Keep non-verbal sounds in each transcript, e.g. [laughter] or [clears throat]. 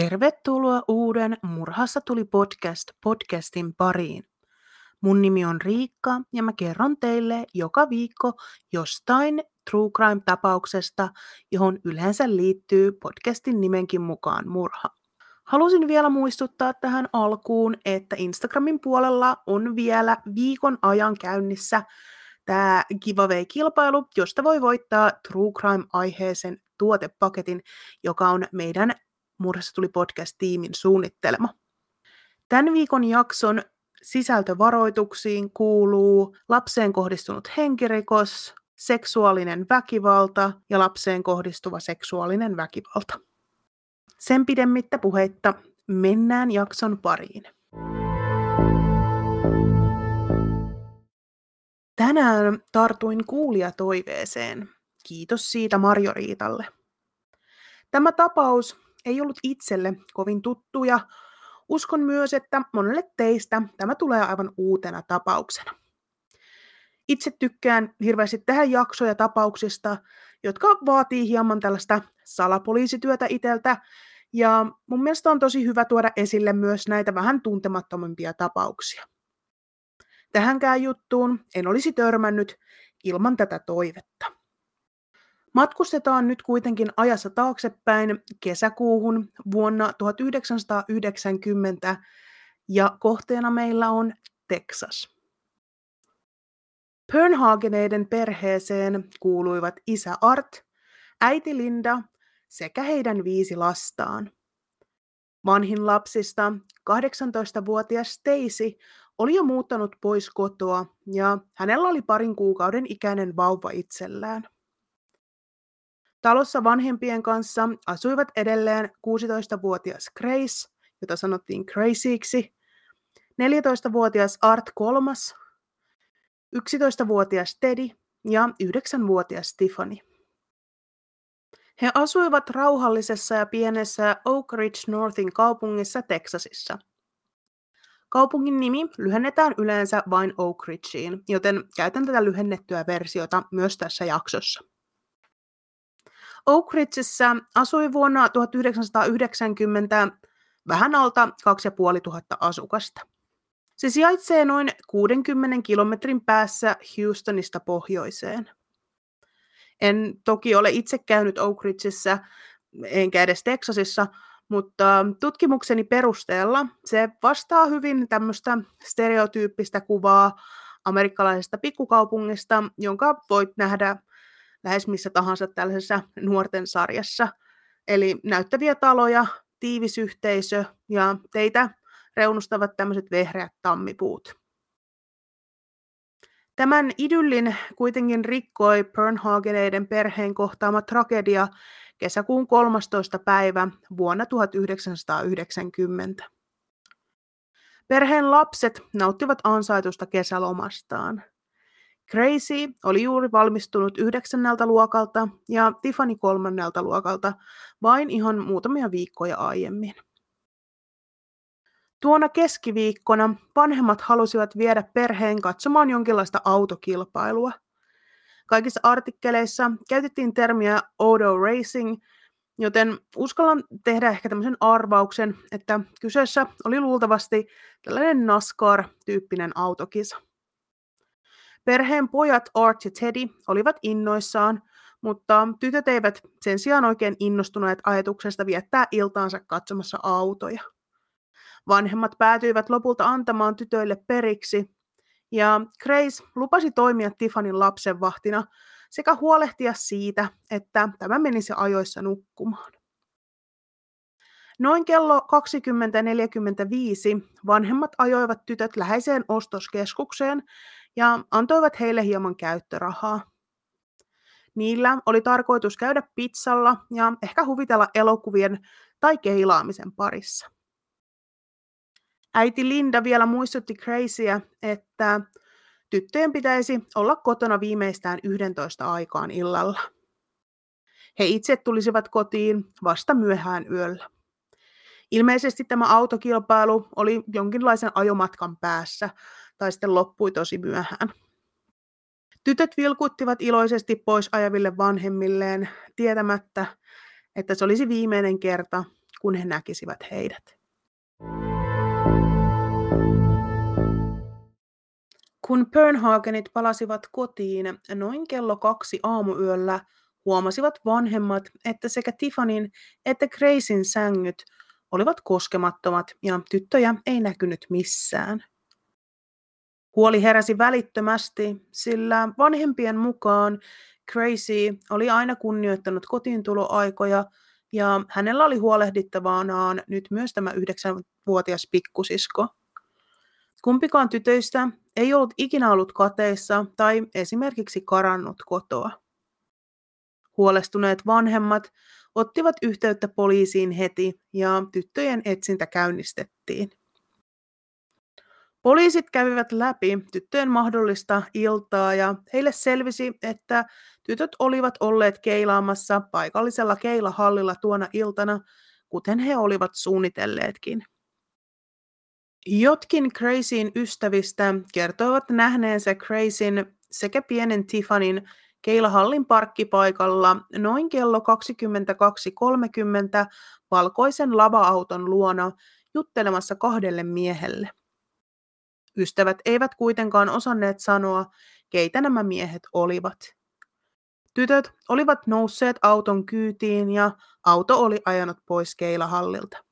Tervetuloa uuden Murhassa tuli podcast podcastin pariin. Mun nimi on Riikka ja mä kerron teille joka viikko jostain true crime-tapauksesta, johon yleensä liittyy podcastin nimenkin mukaan murha. Halusin vielä muistuttaa tähän alkuun, että Instagramin puolella on vielä viikon ajan käynnissä tämä giveaway-kilpailu, josta voi voittaa True Crime-aiheisen tuotepaketin, joka on meidän Murhassa tuli podcast-tiimin suunnittelema. Tämän viikon jakson sisältövaroituksiin kuuluu lapseen kohdistunut henkirikos, seksuaalinen väkivalta ja lapseen kohdistuva seksuaalinen väkivalta. Sen pidemmittä puheitta mennään jakson pariin. Tänään tartuin kuulijatoiveeseen. Kiitos siitä Marjoriitalle. Tämä tapaus ei ollut itselle kovin tuttu ja uskon myös, että monelle teistä tämä tulee aivan uutena tapauksena. Itse tykkään hirveästi tehdä jaksoja tapauksista, jotka vaatii hieman tällaista salapoliisityötä iteltä, ja mun mielestä on tosi hyvä tuoda esille myös näitä vähän tuntemattomampia tapauksia. Tähänkään juttuun en olisi törmännyt ilman tätä toivetta. Matkustetaan nyt kuitenkin ajassa taaksepäin kesäkuuhun vuonna 1990 ja kohteena meillä on Texas. Pernhageneiden perheeseen kuuluivat isä Art, äiti Linda sekä heidän viisi lastaan. Vanhin lapsista, 18-vuotias Stacy, oli jo muuttanut pois kotoa ja hänellä oli parin kuukauden ikäinen vauva itsellään. Talossa vanhempien kanssa asuivat edelleen 16-vuotias Grace, jota sanottiin Crazyksi, 14-vuotias Art kolmas, 11-vuotias Teddy ja 9-vuotias Tiffany. He asuivat rauhallisessa ja pienessä Oak Ridge Northin kaupungissa Texasissa. Kaupungin nimi lyhennetään yleensä vain Oak Ridgeen, joten käytän tätä lyhennettyä versiota myös tässä jaksossa. Oak Ridgessä asui vuonna 1990 vähän alta 2500 asukasta. Se sijaitsee noin 60 kilometrin päässä Houstonista pohjoiseen. En toki ole itse käynyt Oak Ridgessä, enkä edes Texasissa, mutta tutkimukseni perusteella se vastaa hyvin tämmöistä stereotyyppistä kuvaa amerikkalaisesta pikkukaupungista, jonka voit nähdä lähes missä tahansa tällaisessa nuorten sarjassa. Eli näyttäviä taloja, tiivis yhteisö ja teitä reunustavat tämmöiset vehreät tammipuut. Tämän idyllin kuitenkin rikkoi Bernhageneiden perheen kohtaama tragedia kesäkuun 13. päivä vuonna 1990. Perheen lapset nauttivat ansaitusta kesälomastaan. Gracie oli juuri valmistunut yhdeksänneltä luokalta ja Tiffany kolmannelta luokalta vain ihan muutamia viikkoja aiemmin. Tuona keskiviikkona vanhemmat halusivat viedä perheen katsomaan jonkinlaista autokilpailua. Kaikissa artikkeleissa käytettiin termiä auto racing, joten uskallan tehdä ehkä tämmöisen arvauksen, että kyseessä oli luultavasti tällainen NASCAR-tyyppinen autokisa. Perheen pojat Art ja Teddy olivat innoissaan, mutta tytöt eivät sen sijaan oikein innostuneet ajatuksesta viettää iltaansa katsomassa autoja. Vanhemmat päätyivät lopulta antamaan tytöille periksi, ja Grace lupasi toimia Tiffanin lapsenvahtina sekä huolehtia siitä, että tämä menisi ajoissa nukkumaan. Noin kello 20.45 vanhemmat ajoivat tytöt läheiseen ostoskeskukseen ja antoivat heille hieman käyttörahaa. Niillä oli tarkoitus käydä pizzalla ja ehkä huvitella elokuvien tai keilaamisen parissa. Äiti Linda vielä muistutti Crazyä, että tyttöjen pitäisi olla kotona viimeistään 11 aikaan illalla. He itse tulisivat kotiin vasta myöhään yöllä. Ilmeisesti tämä autokilpailu oli jonkinlaisen ajomatkan päässä, tai sitten loppui tosi myöhään. Tytöt vilkuttivat iloisesti pois ajaville vanhemmilleen, tietämättä, että se olisi viimeinen kerta, kun he näkisivät heidät. Kun Bernhagenit palasivat kotiin noin kello kaksi aamuyöllä, huomasivat vanhemmat, että sekä Tiffanin että Gracyn sängyt olivat koskemattomat ja tyttöjä ei näkynyt missään. Huoli heräsi välittömästi, sillä vanhempien mukaan Crazy oli aina kunnioittanut kotiintuloaikoja ja hänellä oli huolehdittavanaan nyt myös tämä yhdeksänvuotias pikkusisko. Kumpikaan tytöistä ei ollut ikinä ollut kateissa tai esimerkiksi karannut kotoa. Huolestuneet vanhemmat ottivat yhteyttä poliisiin heti ja tyttöjen etsintä käynnistettiin. Poliisit kävivät läpi tyttöjen mahdollista iltaa ja heille selvisi, että tytöt olivat olleet keilaamassa paikallisella keilahallilla tuona iltana, kuten he olivat suunnitelleetkin. Jotkin Crazyn ystävistä kertoivat nähneensä Crazyn sekä pienen Tiffanin keilahallin parkkipaikalla noin kello 22.30 valkoisen lava-auton luona juttelemassa kahdelle miehelle. Ystävät eivät kuitenkaan osanneet sanoa, keitä nämä miehet olivat. Tytöt olivat nousseet auton kyytiin ja auto oli ajanut pois keilahallilta.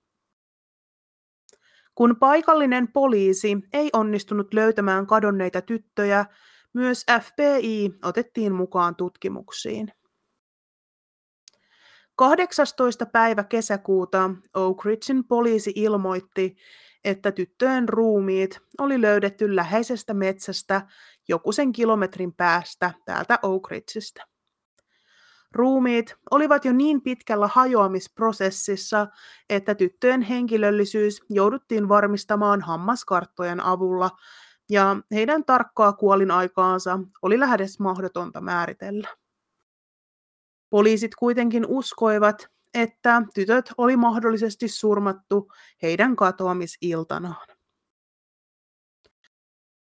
Kun paikallinen poliisi ei onnistunut löytämään kadonneita tyttöjä, myös FBI otettiin mukaan tutkimuksiin. 18. päivä kesäkuuta Oak Ridgein poliisi ilmoitti, että tyttöjen ruumiit oli löydetty läheisestä metsästä joku sen kilometrin päästä täältä Oak Ridgeistä. Ruumiit olivat jo niin pitkällä hajoamisprosessissa, että tyttöjen henkilöllisyys jouduttiin varmistamaan hammaskarttojen avulla, ja heidän tarkkaa kuolinaikaansa oli lähes mahdotonta määritellä. Poliisit kuitenkin uskoivat, että tytöt oli mahdollisesti surmattu heidän katoamisiltanaan.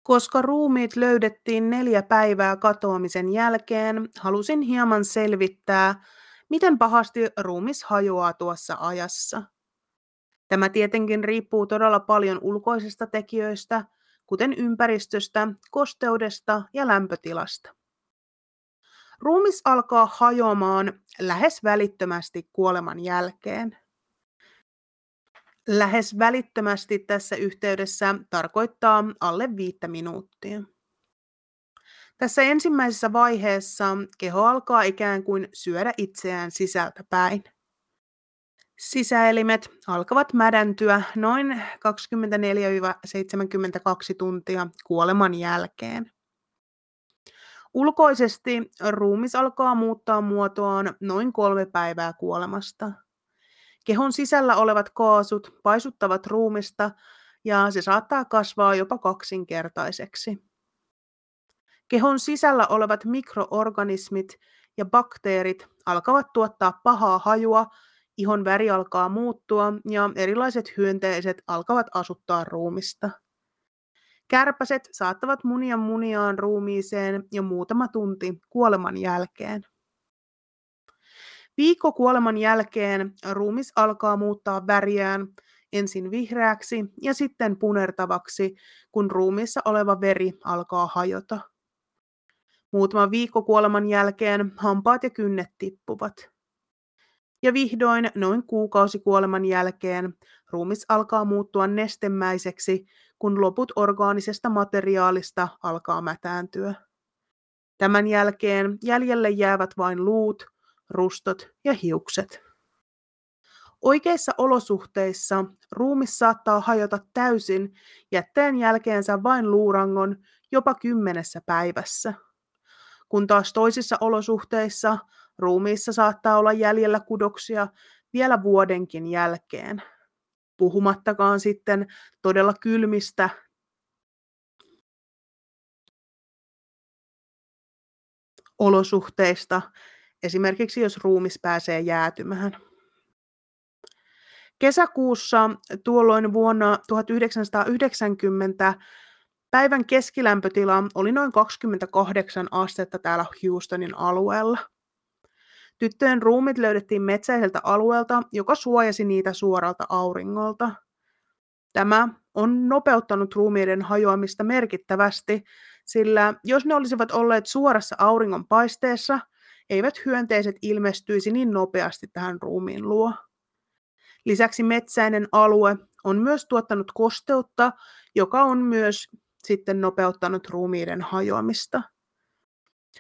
Koska ruumiit löydettiin neljä päivää katoamisen jälkeen, halusin hieman selvittää, miten pahasti ruumis hajoaa tuossa ajassa. Tämä tietenkin riippuu todella paljon ulkoisista tekijöistä, kuten ympäristöstä, kosteudesta ja lämpötilasta. Ruumis alkaa hajoamaan lähes välittömästi kuoleman jälkeen. Lähes välittömästi tässä yhteydessä tarkoittaa alle viittä minuuttia. Tässä ensimmäisessä vaiheessa keho alkaa ikään kuin syödä itseään sisältä päin. Sisäelimet alkavat mädäntyä noin 24-72 tuntia kuoleman jälkeen. Ulkoisesti ruumis alkaa muuttaa muotoaan noin kolme päivää kuolemasta. Kehon sisällä olevat kaasut paisuttavat ruumista ja se saattaa kasvaa jopa kaksinkertaiseksi. Kehon sisällä olevat mikroorganismit ja bakteerit alkavat tuottaa pahaa hajua, ihon väri alkaa muuttua ja erilaiset hyönteiset alkavat asuttaa ruumista. Kärpäset saattavat munia muniaan ruumiiseen jo muutama tunti kuoleman jälkeen. Viikko kuoleman jälkeen ruumis alkaa muuttaa väriään ensin vihreäksi ja sitten punertavaksi, kun ruumiissa oleva veri alkaa hajota. Muutama viikko kuoleman jälkeen hampaat ja kynnet tippuvat. Ja vihdoin noin kuukausi kuoleman jälkeen ruumis alkaa muuttua nestemäiseksi, kun loput orgaanisesta materiaalista alkaa mätääntyä. Tämän jälkeen jäljelle jäävät vain luut, rustot ja hiukset. Oikeissa olosuhteissa ruumis saattaa hajota täysin jättäen jälkeensä vain luurangon jopa kymmenessä päivässä. Kun taas toisissa olosuhteissa ruumiissa saattaa olla jäljellä kudoksia vielä vuodenkin jälkeen puhumattakaan sitten todella kylmistä olosuhteista, esimerkiksi jos ruumis pääsee jäätymään. Kesäkuussa tuolloin vuonna 1990 päivän keskilämpötila oli noin 28 astetta täällä Houstonin alueella. Tyttöjen ruumit löydettiin metsäiseltä alueelta, joka suojasi niitä suoralta auringolta. Tämä on nopeuttanut ruumiiden hajoamista merkittävästi, sillä jos ne olisivat olleet suorassa auringon paisteessa, eivät hyönteiset ilmestyisi niin nopeasti tähän ruumiin luo. Lisäksi metsäinen alue on myös tuottanut kosteutta, joka on myös sitten nopeuttanut ruumiiden hajoamista.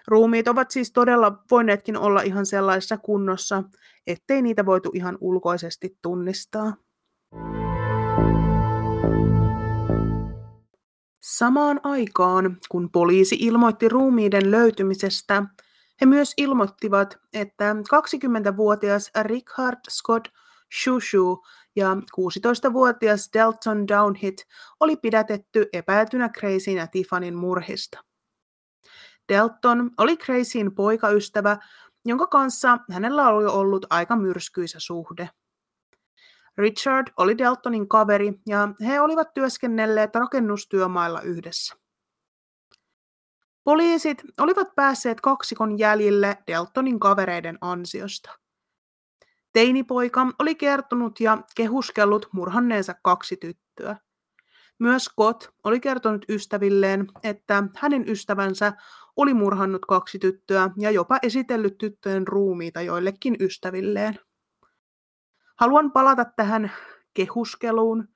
Ruumiit ovat siis todella voineetkin olla ihan sellaisessa kunnossa, ettei niitä voitu ihan ulkoisesti tunnistaa. Samaan aikaan, kun poliisi ilmoitti ruumiiden löytymisestä, he myös ilmoittivat, että 20-vuotias Richard Scott Shushu ja 16-vuotias Delton Downhit oli pidätetty epäiltynä Crazyn ja Tiffanin murhista. Delton oli Crazyn poikaystävä, jonka kanssa hänellä oli ollut aika myrskyisä suhde. Richard oli Deltonin kaveri ja he olivat työskennelleet rakennustyömailla yhdessä. Poliisit olivat päässeet kaksikon jäljille Deltonin kavereiden ansiosta. Teinipoika oli kertonut ja kehuskellut murhanneensa kaksi tyttöä. Myös Scott oli kertonut ystävilleen, että hänen ystävänsä oli murhannut kaksi tyttöä ja jopa esitellyt tyttöjen ruumiita joillekin ystävilleen. Haluan palata tähän kehuskeluun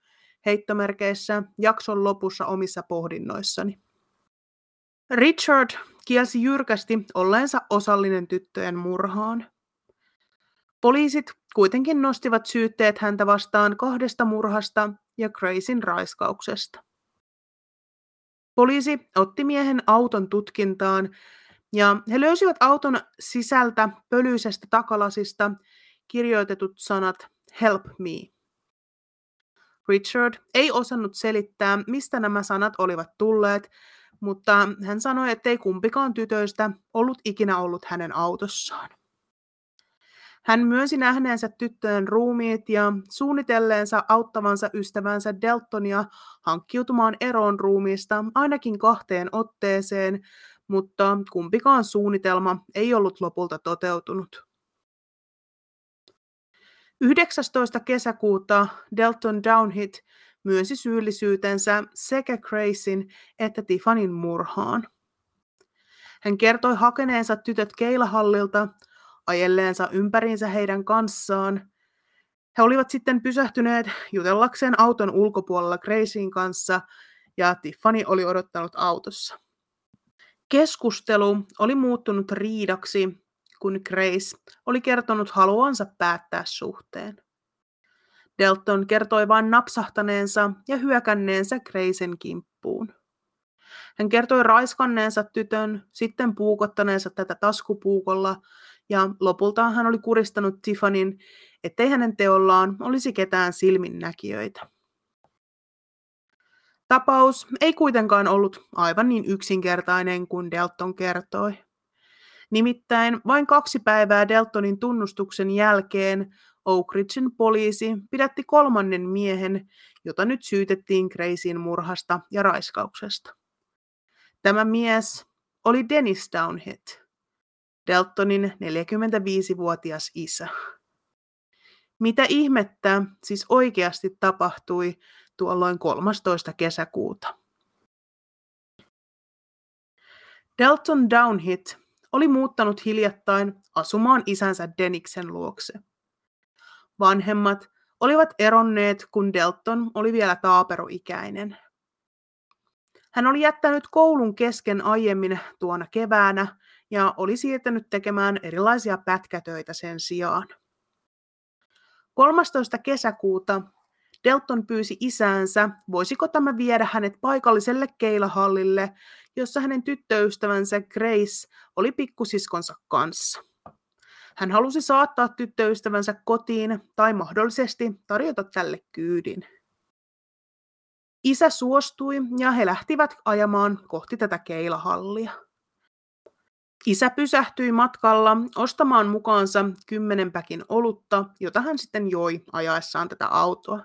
heittomerkeissä jakson lopussa omissa pohdinnoissani. Richard kielsi jyrkästi olleensa osallinen tyttöjen murhaan. Poliisit kuitenkin nostivat syytteet häntä vastaan kahdesta murhasta ja Gracyn raiskauksesta. Poliisi otti miehen auton tutkintaan ja he löysivät auton sisältä pölyisestä takalasista kirjoitetut sanat Help me. Richard ei osannut selittää, mistä nämä sanat olivat tulleet, mutta hän sanoi, ettei kumpikaan tytöistä ollut ikinä ollut hänen autossaan. Hän myönsi nähneensä tyttöjen ruumiit ja suunnitelleensa auttavansa ystävänsä Deltonia hankkiutumaan eroon ruumiista ainakin kahteen otteeseen, mutta kumpikaan suunnitelma ei ollut lopulta toteutunut. 19. kesäkuuta Delton Downhit myönsi syyllisyytensä sekä Gracyn että Tiffanin murhaan. Hän kertoi hakeneensa tytöt keilahallilta, ajelleensa ympäriinsä heidän kanssaan. He olivat sitten pysähtyneet jutellakseen auton ulkopuolella Gracyn kanssa ja Tiffany oli odottanut autossa. Keskustelu oli muuttunut riidaksi, kun Grace oli kertonut haluansa päättää suhteen. Delton kertoi vain napsahtaneensa ja hyökänneensä Gracen kimppuun. Hän kertoi raiskanneensa tytön, sitten puukottaneensa tätä taskupuukolla ja lopulta hän oli kuristanut Tiffanin, ettei hänen teollaan olisi ketään silminnäkijöitä. Tapaus ei kuitenkaan ollut aivan niin yksinkertainen kuin Delton kertoi. Nimittäin vain kaksi päivää Deltonin tunnustuksen jälkeen Oak poliisi pidätti kolmannen miehen, jota nyt syytettiin Gracyn murhasta ja raiskauksesta. Tämä mies oli Dennis Downhit, Deltonin 45-vuotias isä. Mitä ihmettä siis oikeasti tapahtui tuolloin 13. kesäkuuta? Delton Downhit oli muuttanut hiljattain asumaan isänsä Deniksen luokse. Vanhemmat olivat eronneet, kun Delton oli vielä taaperoikäinen. Hän oli jättänyt koulun kesken aiemmin tuona keväänä ja oli siirtänyt tekemään erilaisia pätkätöitä sen sijaan. 13. kesäkuuta Delton pyysi isäänsä, voisiko tämä viedä hänet paikalliselle keilahallille, jossa hänen tyttöystävänsä Grace oli pikkusiskonsa kanssa. Hän halusi saattaa tyttöystävänsä kotiin tai mahdollisesti tarjota tälle kyydin. Isä suostui ja he lähtivät ajamaan kohti tätä keilahallia. Isä pysähtyi matkalla ostamaan mukaansa kymmenen päkin olutta, jota hän sitten joi ajaessaan tätä autoa.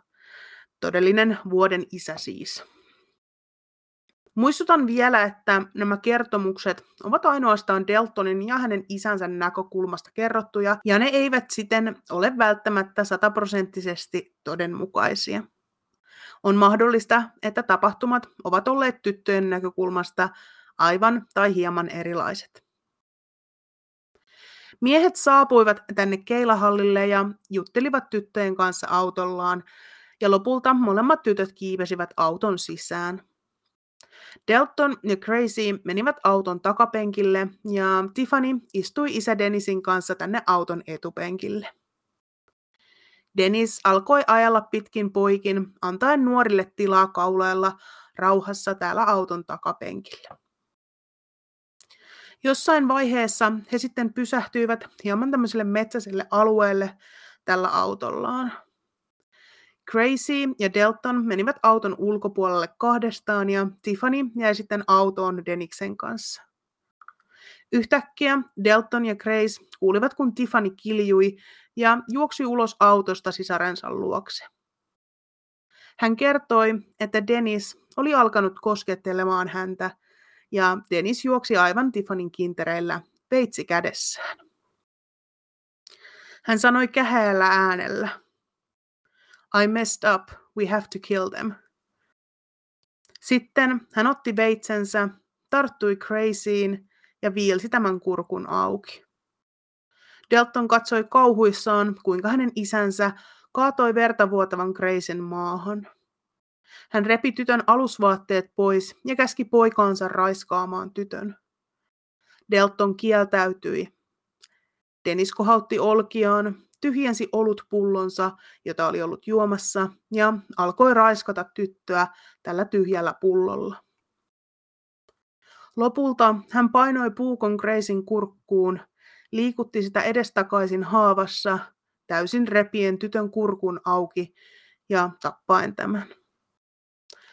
Todellinen vuoden isä siis. Muistutan vielä, että nämä kertomukset ovat ainoastaan Deltonin ja hänen isänsä näkökulmasta kerrottuja, ja ne eivät siten ole välttämättä sataprosenttisesti todenmukaisia. On mahdollista, että tapahtumat ovat olleet tyttöjen näkökulmasta aivan tai hieman erilaiset. Miehet saapuivat tänne keilahallille ja juttelivat tyttöjen kanssa autollaan, ja lopulta molemmat tytöt kiipesivät auton sisään. Delton ja Crazy menivät auton takapenkille ja Tiffany istui isä Denisin kanssa tänne auton etupenkille. Dennis alkoi ajalla pitkin poikin, antaen nuorille tilaa kaulailla rauhassa täällä auton takapenkillä. Jossain vaiheessa he sitten pysähtyivät hieman tämmöiselle metsäiselle alueelle tällä autollaan. Crazy ja Delton menivät auton ulkopuolelle kahdestaan ja Tiffany jäi sitten autoon Deniksen kanssa. Yhtäkkiä Delton ja Grace kuulivat, kun Tiffany kiljui ja juoksi ulos autosta sisarensa luokse. Hän kertoi, että Dennis oli alkanut koskettelemaan häntä ja Dennis juoksi aivan Tiffanyn kintereillä veitsi kädessään. Hän sanoi käheällä äänellä, I messed up, we have to kill them. Sitten hän otti veitsensä, tarttui Crazyin ja viilsi tämän kurkun auki. Delton katsoi kauhuissaan, kuinka hänen isänsä kaatoi vertavuotavan Crazyn maahan. Hän repi tytön alusvaatteet pois ja käski poikaansa raiskaamaan tytön. Delton kieltäytyi. Dennis kohautti olkiaan, tyhjensi olutpullonsa, jota oli ollut juomassa, ja alkoi raiskata tyttöä tällä tyhjällä pullolla. Lopulta hän painoi puukon Gracen kurkkuun, liikutti sitä edestakaisin haavassa, täysin repien tytön kurkun auki ja tappaen tämän.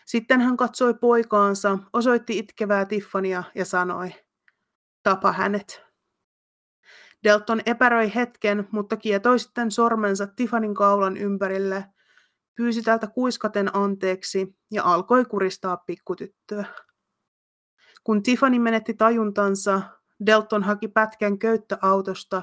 Sitten hän katsoi poikaansa, osoitti itkevää Tiffania ja sanoi, tapa hänet. Delton epäröi hetken, mutta kietoi sitten sormensa Tiffanin kaulan ympärille, pyysi tältä kuiskaten anteeksi ja alkoi kuristaa pikkutyttöä. Kun Tiffany menetti tajuntansa, Delton haki pätkän köyttöautosta,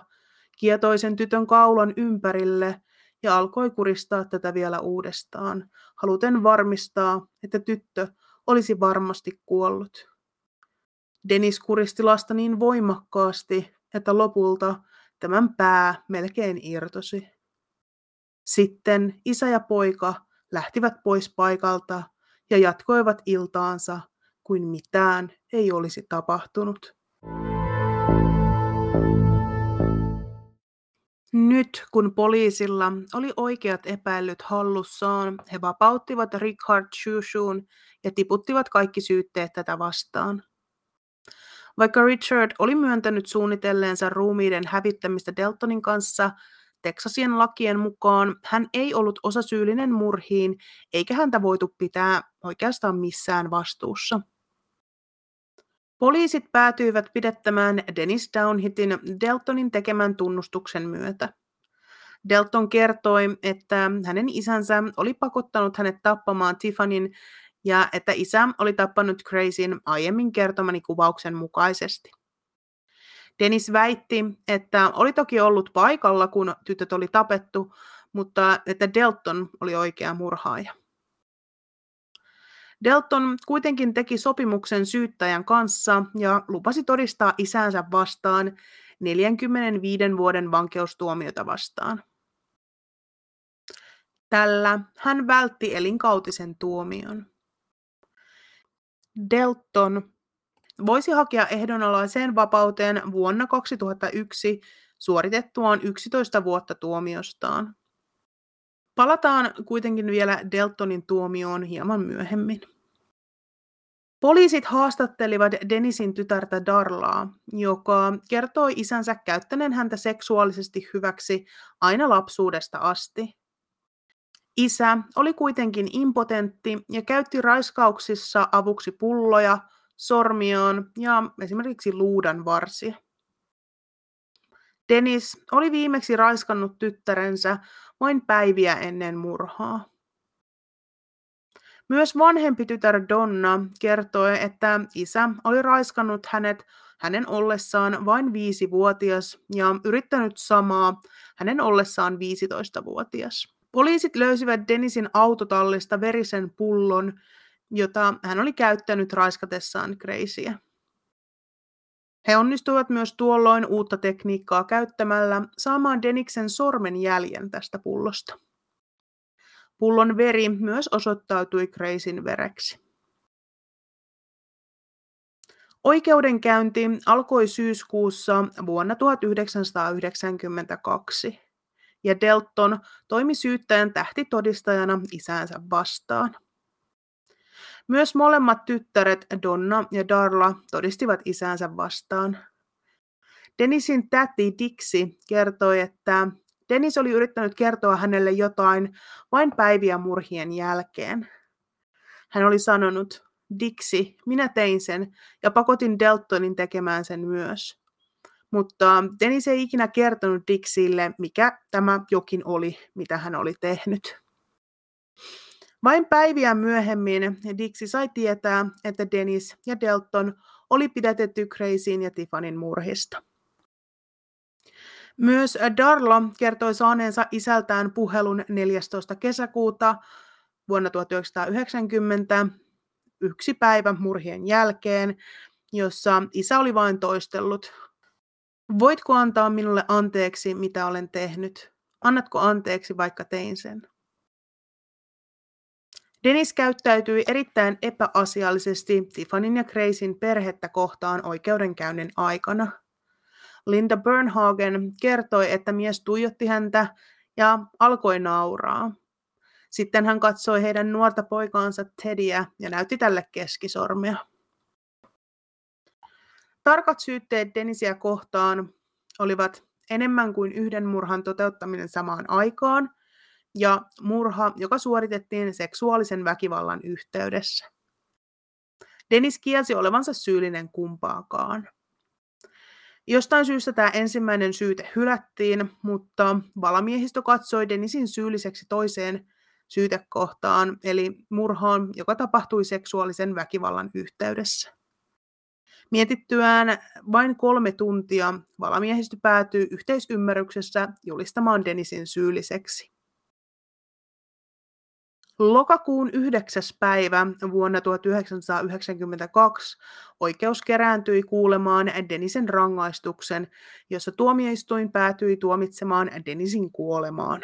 kietoi sen tytön kaulan ympärille ja alkoi kuristaa tätä vielä uudestaan, haluten varmistaa, että tyttö olisi varmasti kuollut. Dennis kuristi lasta niin voimakkaasti, että lopulta tämän pää melkein irtosi. Sitten isä ja poika lähtivät pois paikalta ja jatkoivat iltaansa kuin mitään ei olisi tapahtunut. Nyt kun poliisilla oli oikeat epäilyt hallussaan, he vapauttivat Richard Shushuun ja tiputtivat kaikki syytteet tätä vastaan. Vaikka Richard oli myöntänyt suunnitelleensa ruumiiden hävittämistä Deltonin kanssa, Texasien lakien mukaan hän ei ollut osasyyllinen murhiin, eikä häntä voitu pitää oikeastaan missään vastuussa. Poliisit päätyivät pidettämään Dennis Downhitin Deltonin tekemän tunnustuksen myötä. Delton kertoi, että hänen isänsä oli pakottanut hänet tappamaan Tiffanin ja että isä oli tappanut Crazyn aiemmin kertomani kuvauksen mukaisesti. Dennis väitti, että oli toki ollut paikalla, kun tytöt oli tapettu, mutta että Delton oli oikea murhaaja. Delton kuitenkin teki sopimuksen syyttäjän kanssa ja lupasi todistaa isänsä vastaan 45 vuoden vankeustuomiota vastaan. Tällä hän vältti elinkautisen tuomion. Delton voisi hakea ehdonalaiseen vapauteen vuonna 2001 suoritettuaan 11 vuotta tuomiostaan. Palataan kuitenkin vielä Deltonin tuomioon hieman myöhemmin. Poliisit haastattelivat Denisin tytärtä Darlaa, joka kertoi isänsä käyttäneen häntä seksuaalisesti hyväksi aina lapsuudesta asti. Isä oli kuitenkin impotentti ja käytti raiskauksissa avuksi pulloja, sormiaan ja esimerkiksi luudan varsia. Dennis oli viimeksi raiskannut tyttärensä vain päiviä ennen murhaa. Myös vanhempi tytär Donna kertoi, että isä oli raiskannut hänet hänen ollessaan vain viisivuotias ja yrittänyt samaa hänen ollessaan 15-vuotias. Poliisit löysivät Denisin autotallista verisen pullon, jota hän oli käyttänyt raiskatessaan Graceyä. He onnistuivat myös tuolloin uutta tekniikkaa käyttämällä saamaan Deniksen sormen jäljen tästä pullosta. Pullon veri myös osoittautui Gracein vereksi. Oikeudenkäynti alkoi syyskuussa vuonna 1992 ja Delton toimi syyttäjän tähtitodistajana isäänsä vastaan. Myös molemmat tyttäret Donna ja Darla todistivat isäänsä vastaan. Denisin täti Dixi kertoi, että Dennis oli yrittänyt kertoa hänelle jotain vain päiviä murhien jälkeen. Hän oli sanonut, Dixi, minä tein sen ja pakotin Deltonin tekemään sen myös. Mutta Dennis ei ikinä kertonut Dixille, mikä tämä jokin oli, mitä hän oli tehnyt. Vain päiviä myöhemmin Dixi sai tietää, että Dennis ja Delton oli pidätetty Gracyn ja Tiffanin murhista. Myös Darla kertoi saaneensa isältään puhelun 14. kesäkuuta vuonna 1990, yksi päivä murhien jälkeen, jossa isä oli vain toistellut, voitko antaa minulle anteeksi, mitä olen tehnyt? Annatko anteeksi, vaikka tein sen? Dennis käyttäytyi erittäin epäasiallisesti Tiffanin ja Gracyn perhettä kohtaan oikeudenkäynnin aikana. Linda Bernhagen kertoi, että mies tuijotti häntä ja alkoi nauraa. Sitten hän katsoi heidän nuorta poikaansa Teddyä ja näytti tälle keskisormea. Tarkat syytteet Denisiä kohtaan olivat enemmän kuin yhden murhan toteuttaminen samaan aikaan – ja murha, joka suoritettiin seksuaalisen väkivallan yhteydessä. Dennis kielsi olevansa syyllinen kumpaakaan. Jostain syystä tämä ensimmäinen syyte hylättiin, mutta valamiehistö katsoi Denisin syylliseksi toiseen syytekohtaan, eli murhaan, joka tapahtui seksuaalisen väkivallan yhteydessä. Mietittyään vain kolme tuntia valamiehistö päätyi yhteisymmärryksessä julistamaan Denisin syylliseksi. Lokakuun 9. päivä vuonna 1992 oikeus kerääntyi kuulemaan Denisen rangaistuksen, jossa tuomioistuin päätyi tuomitsemaan Denisin kuolemaan.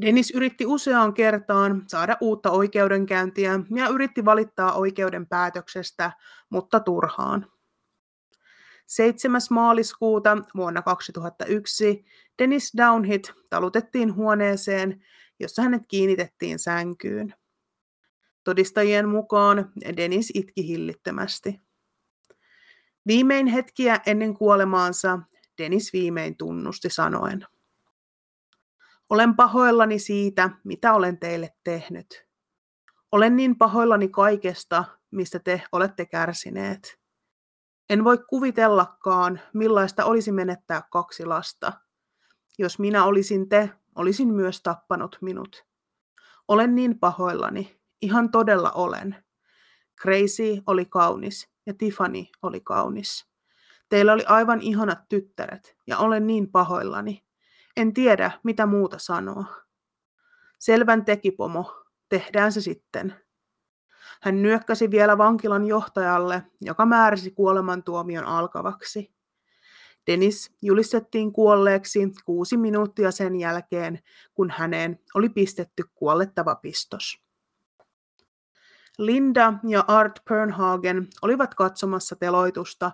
Dennis yritti useaan kertaan saada uutta oikeudenkäyntiä ja yritti valittaa oikeuden päätöksestä, mutta turhaan. 7. maaliskuuta vuonna 2001 Dennis Downhit talutettiin huoneeseen, jossa hänet kiinnitettiin sänkyyn. Todistajien mukaan Dennis itki hillittömästi. Viimein hetkiä ennen kuolemaansa Dennis viimein tunnusti sanoen. Olen pahoillani siitä, mitä olen teille tehnyt. Olen niin pahoillani kaikesta, mistä te olette kärsineet. En voi kuvitellakaan, millaista olisi menettää kaksi lasta. Jos minä olisin te, olisin myös tappanut minut. Olen niin pahoillani, ihan todella olen. Crazy oli kaunis ja Tiffany oli kaunis. Teillä oli aivan ihanat tyttäret ja olen niin pahoillani. En tiedä, mitä muuta sanoa. Selvän teki pomo, tehdään se sitten. Hän nyökkäsi vielä vankilan johtajalle, joka määräsi kuolemantuomion alkavaksi. Dennis julistettiin kuolleeksi kuusi minuuttia sen jälkeen, kun häneen oli pistetty kuollettava pistos. Linda ja Art Pernhagen olivat katsomassa teloitusta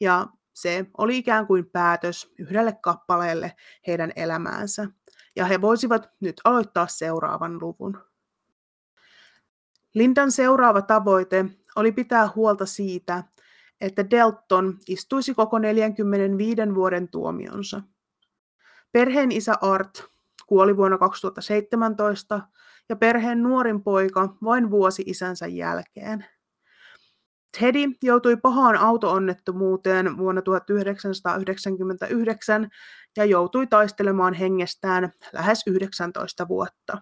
ja se oli ikään kuin päätös yhdelle kappaleelle heidän elämäänsä, ja he voisivat nyt aloittaa seuraavan luvun. Lindan seuraava tavoite oli pitää huolta siitä, että Delton istuisi koko 45 vuoden tuomionsa. Perheen isä Art kuoli vuonna 2017 ja perheen nuorin poika vain vuosi isänsä jälkeen. Teddy joutui pahaan autoonnettomuuteen vuonna 1999 ja joutui taistelemaan hengestään lähes 19 vuotta.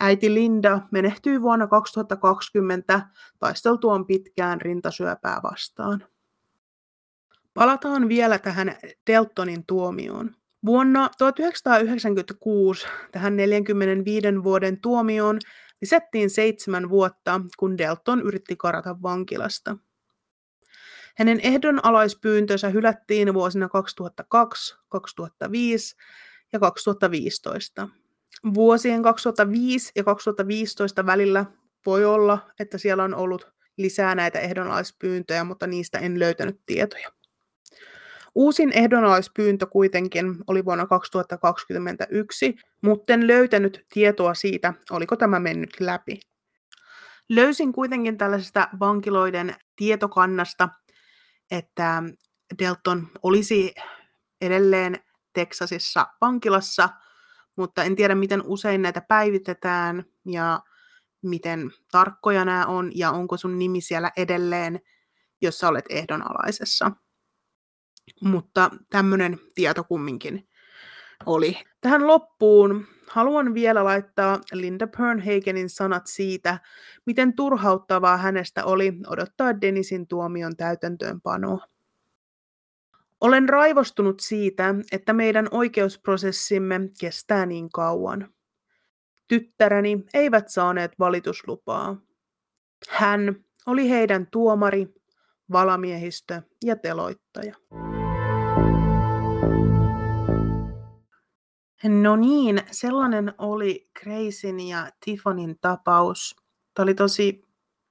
Äiti Linda menehtyi vuonna 2020 taisteltuaan pitkään rintasyöpää vastaan. Palataan vielä tähän Deltonin tuomioon. Vuonna 1996 tähän 45 vuoden tuomioon lisättiin seitsemän vuotta, kun Delton yritti karata vankilasta. Hänen ehdonalaispyyntönsä hylättiin vuosina 2002, 2005 ja 2015. Vuosien 2005 ja 2015 välillä voi olla, että siellä on ollut lisää näitä ehdonalaispyyntöjä, mutta niistä en löytänyt tietoja. Uusin ehdonalaispyyntö kuitenkin oli vuonna 2021, mutta en löytänyt tietoa siitä, oliko tämä mennyt läpi. Löysin kuitenkin tällaisesta vankiloiden tietokannasta, että Delton olisi edelleen Teksasissa vankilassa, mutta en tiedä miten usein näitä päivitetään ja miten tarkkoja nämä on ja onko sun nimi siellä edelleen, jos sä olet ehdonalaisessa mutta tämmöinen tieto kumminkin oli. Tähän loppuun haluan vielä laittaa Linda Pernhagenin sanat siitä, miten turhauttavaa hänestä oli odottaa Denisin tuomion täytäntöönpanoa. Olen raivostunut siitä, että meidän oikeusprosessimme kestää niin kauan. Tyttäreni eivät saaneet valituslupaa. Hän oli heidän tuomari, valamiehistö ja teloittaja. No niin, sellainen oli Gracyn ja Tiffonin tapaus. Tämä oli tosi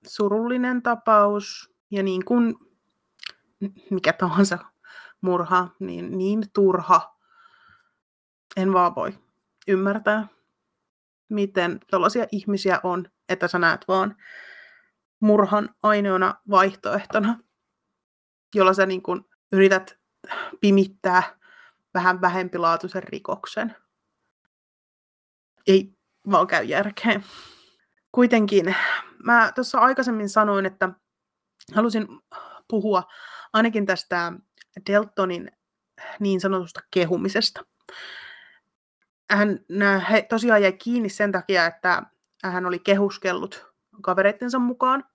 surullinen tapaus ja niin kuin mikä tahansa murha, niin niin turha. En vaan voi ymmärtää, miten tällaisia ihmisiä on, että sä näet vaan murhan ainoana vaihtoehtona, jolla sä niin kuin yrität pimittää vähän vähempilaatuisen rikoksen. Ei vaan käy järkeen. Kuitenkin, mä tuossa aikaisemmin sanoin, että halusin puhua ainakin tästä Deltonin niin sanotusta kehumisesta. Hän he tosiaan jäi kiinni sen takia, että hän oli kehuskellut kavereittensa mukaan,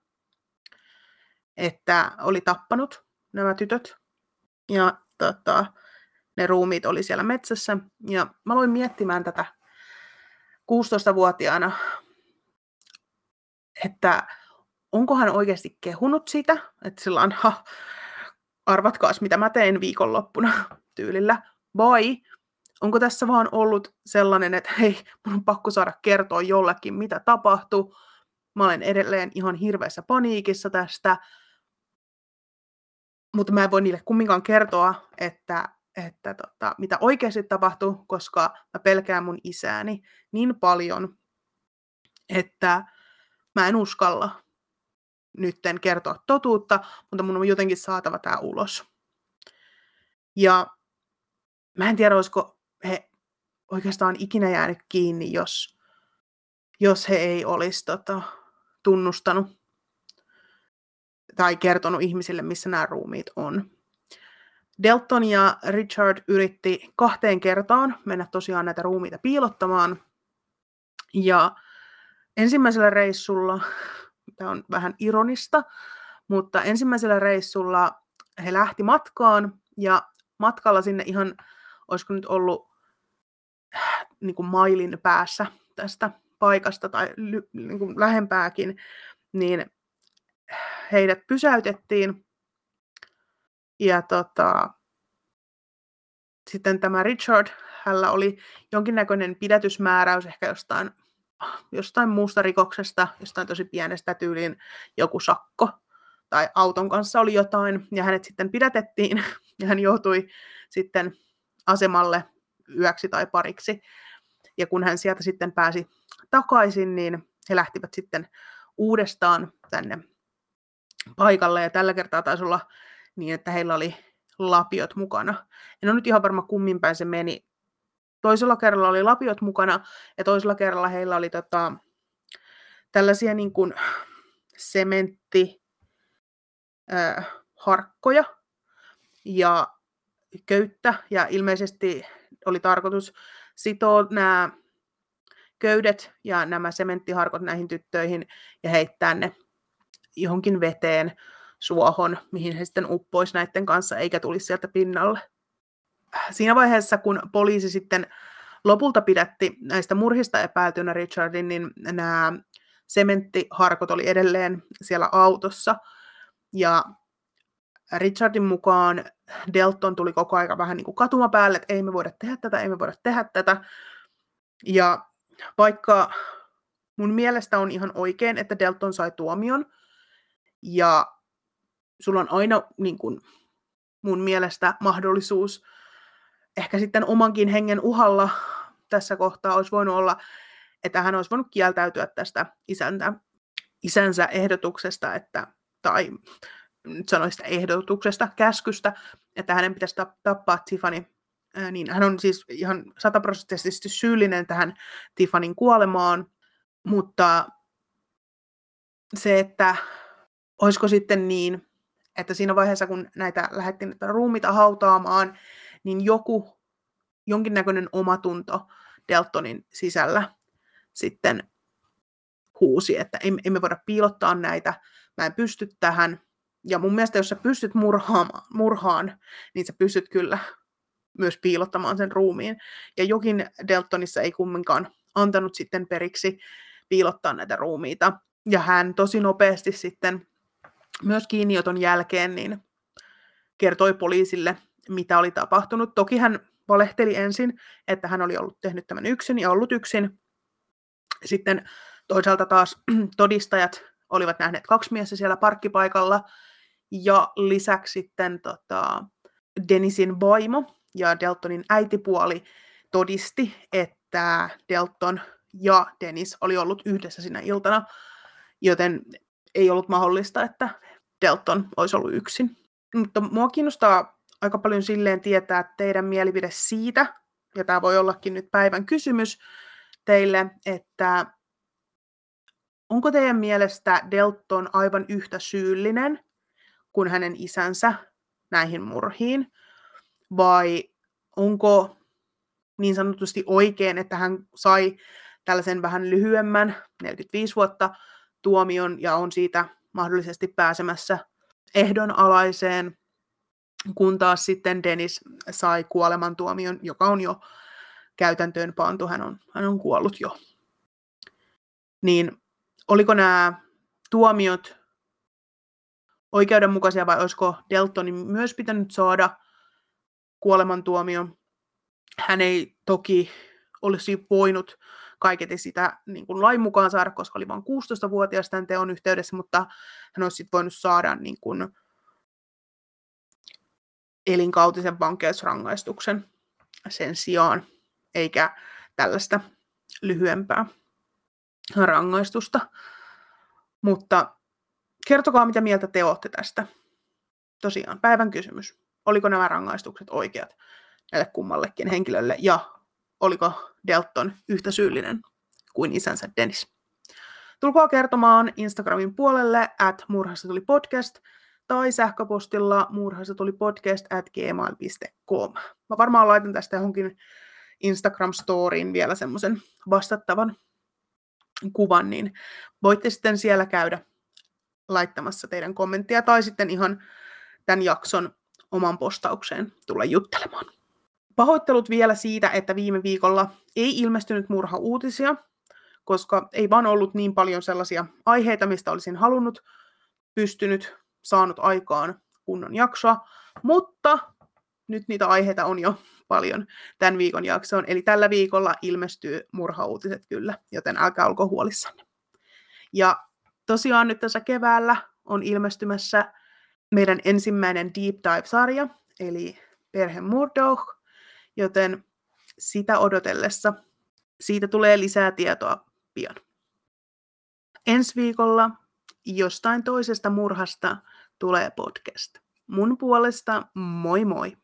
että oli tappanut nämä tytöt. Ja tota, ne ruumiit oli siellä metsässä. Ja mä aloin miettimään tätä 16-vuotiaana, että onko hän oikeasti kehunut sitä, että sillä on, ha, arvatkaas mitä mä teen viikonloppuna [laughs] tyylillä, vai onko tässä vaan ollut sellainen, että hei, mun on pakko saada kertoa jollekin, mitä tapahtui, mä olen edelleen ihan hirveässä paniikissa tästä, mutta mä en voi niille kumminkaan kertoa, että että tota, mitä oikeasti tapahtui, koska mä pelkään mun isääni niin paljon, että mä en uskalla nytten kertoa totuutta, mutta mun on jotenkin saatava tämä ulos. Ja mä en tiedä, olisiko he oikeastaan ikinä jäänyt kiinni, jos, jos he ei olisi tota, tunnustanut tai kertonut ihmisille, missä nämä ruumiit on. Delton ja Richard yritti kahteen kertaan mennä tosiaan näitä ruumiita piilottamaan. Ja ensimmäisellä reissulla, tämä on vähän ironista, mutta ensimmäisellä reissulla he lähti matkaan ja matkalla sinne ihan, olisiko nyt ollut niin kuin mailin päässä tästä paikasta tai niin kuin lähempääkin, niin heidät pysäytettiin. Ja tota, sitten tämä Richard, hänellä oli jonkinnäköinen pidätysmääräys ehkä jostain, jostain muusta rikoksesta, jostain tosi pienestä tyyliin joku sakko tai auton kanssa oli jotain, ja hänet sitten pidätettiin, [laughs] ja hän joutui sitten asemalle yöksi tai pariksi. Ja kun hän sieltä sitten pääsi takaisin, niin he lähtivät sitten uudestaan tänne paikalle, ja tällä kertaa taisi olla niin, että heillä oli lapiot mukana. En ole nyt ihan varma kummin päin se meni. Toisella kerralla oli lapiot mukana ja toisella kerralla heillä oli tota, tällaisia niin kuin sementti äh, harkkoja ja köyttä ja ilmeisesti oli tarkoitus sitoa nämä köydet ja nämä sementtiharkot näihin tyttöihin ja heittää ne johonkin veteen, suohon, mihin he sitten uppois näiden kanssa, eikä tulisi sieltä pinnalle. Siinä vaiheessa, kun poliisi sitten lopulta pidätti näistä murhista epäiltynä Richardin, niin nämä sementtiharkot oli edelleen siellä autossa. Ja Richardin mukaan Delton tuli koko aika vähän niin kuin katuma päälle, että ei me voida tehdä tätä, ei me voida tehdä tätä. Ja vaikka mun mielestä on ihan oikein, että Delton sai tuomion, ja sulla on aina niin kuin, mun mielestä mahdollisuus ehkä sitten omankin hengen uhalla tässä kohtaa olisi voinut olla, että hän olisi voinut kieltäytyä tästä isäntä, isänsä ehdotuksesta, että, tai nyt sanoisin sitä ehdotuksesta, käskystä, että hänen pitäisi tappaa Tiffany. niin hän on siis ihan sataprosenttisesti syyllinen tähän Tiffanin kuolemaan, mutta se, että olisiko sitten niin, että siinä vaiheessa, kun näitä lähdettiin näitä ruumita hautaamaan, niin joku, jonkinnäköinen omatunto Deltonin sisällä sitten huusi, että emme voida piilottaa näitä, mä en pysty tähän. Ja mun mielestä, jos sä pystyt murhaamaan, murhaan, niin sä pystyt kyllä myös piilottamaan sen ruumiin. Ja jokin Deltonissa ei kumminkaan antanut sitten periksi piilottaa näitä ruumiita. Ja hän tosi nopeasti sitten myös kiinnioton jälkeen niin kertoi poliisille, mitä oli tapahtunut. Toki hän valehteli ensin, että hän oli ollut tehnyt tämän yksin ja ollut yksin. Sitten toisaalta taas [clears throat] todistajat olivat nähneet kaksi miestä siellä parkkipaikalla. Ja lisäksi sitten tota, Denisin vaimo ja Deltonin äitipuoli todisti, että Delton ja Dennis oli ollut yhdessä sinä iltana, joten ei ollut mahdollista, että Delton olisi ollut yksin. Mutta mua kiinnostaa aika paljon silleen tietää teidän mielipide siitä, ja tämä voi ollakin nyt päivän kysymys teille, että onko teidän mielestä Delton aivan yhtä syyllinen kuin hänen isänsä näihin murhiin, vai onko niin sanotusti oikein, että hän sai tällaisen vähän lyhyemmän, 45 vuotta, tuomion ja on siitä mahdollisesti pääsemässä ehdonalaiseen, kun taas sitten Dennis sai kuolemantuomion, joka on jo käytäntöön pantu, hän on, hän on kuollut jo. Niin oliko nämä tuomiot oikeudenmukaisia vai olisiko Deltonin myös pitänyt saada kuolemantuomio? Hän ei toki olisi voinut kaiketi sitä niin kuin lain mukaan saada, koska oli vain 16-vuotias tämän teon yhteydessä, mutta hän olisi voinut saada niin kuin elinkautisen vankeusrangaistuksen sen sijaan, eikä tällaista lyhyempää rangaistusta. Mutta kertokaa, mitä mieltä te olette tästä. Tosiaan, päivän kysymys. Oliko nämä rangaistukset oikeat näille kummallekin henkilölle ja oliko Delton yhtä syyllinen kuin isänsä Dennis. Tulkaa kertomaan Instagramin puolelle at murhassa tuli podcast tai sähköpostilla murhassa tuli podcast at gmail.com. Mä varmaan laitan tästä johonkin Instagram-storiin vielä semmoisen vastattavan kuvan, niin voitte sitten siellä käydä laittamassa teidän kommenttia tai sitten ihan tämän jakson oman postaukseen tulla juttelemaan. Pahoittelut vielä siitä, että viime viikolla ei ilmestynyt murha-uutisia, koska ei vaan ollut niin paljon sellaisia aiheita, mistä olisin halunnut, pystynyt, saanut aikaan kunnon jaksoa, mutta nyt niitä aiheita on jo paljon tämän viikon jaksoon, eli tällä viikolla ilmestyy murha-uutiset kyllä, joten älkää olko huolissanne. Ja tosiaan nyt tässä keväällä on ilmestymässä meidän ensimmäinen Deep Dive-sarja, eli Perhe Murdoch, joten sitä odotellessa siitä tulee lisää tietoa pian. Ensi viikolla jostain toisesta murhasta tulee podcast. Mun puolesta moi moi!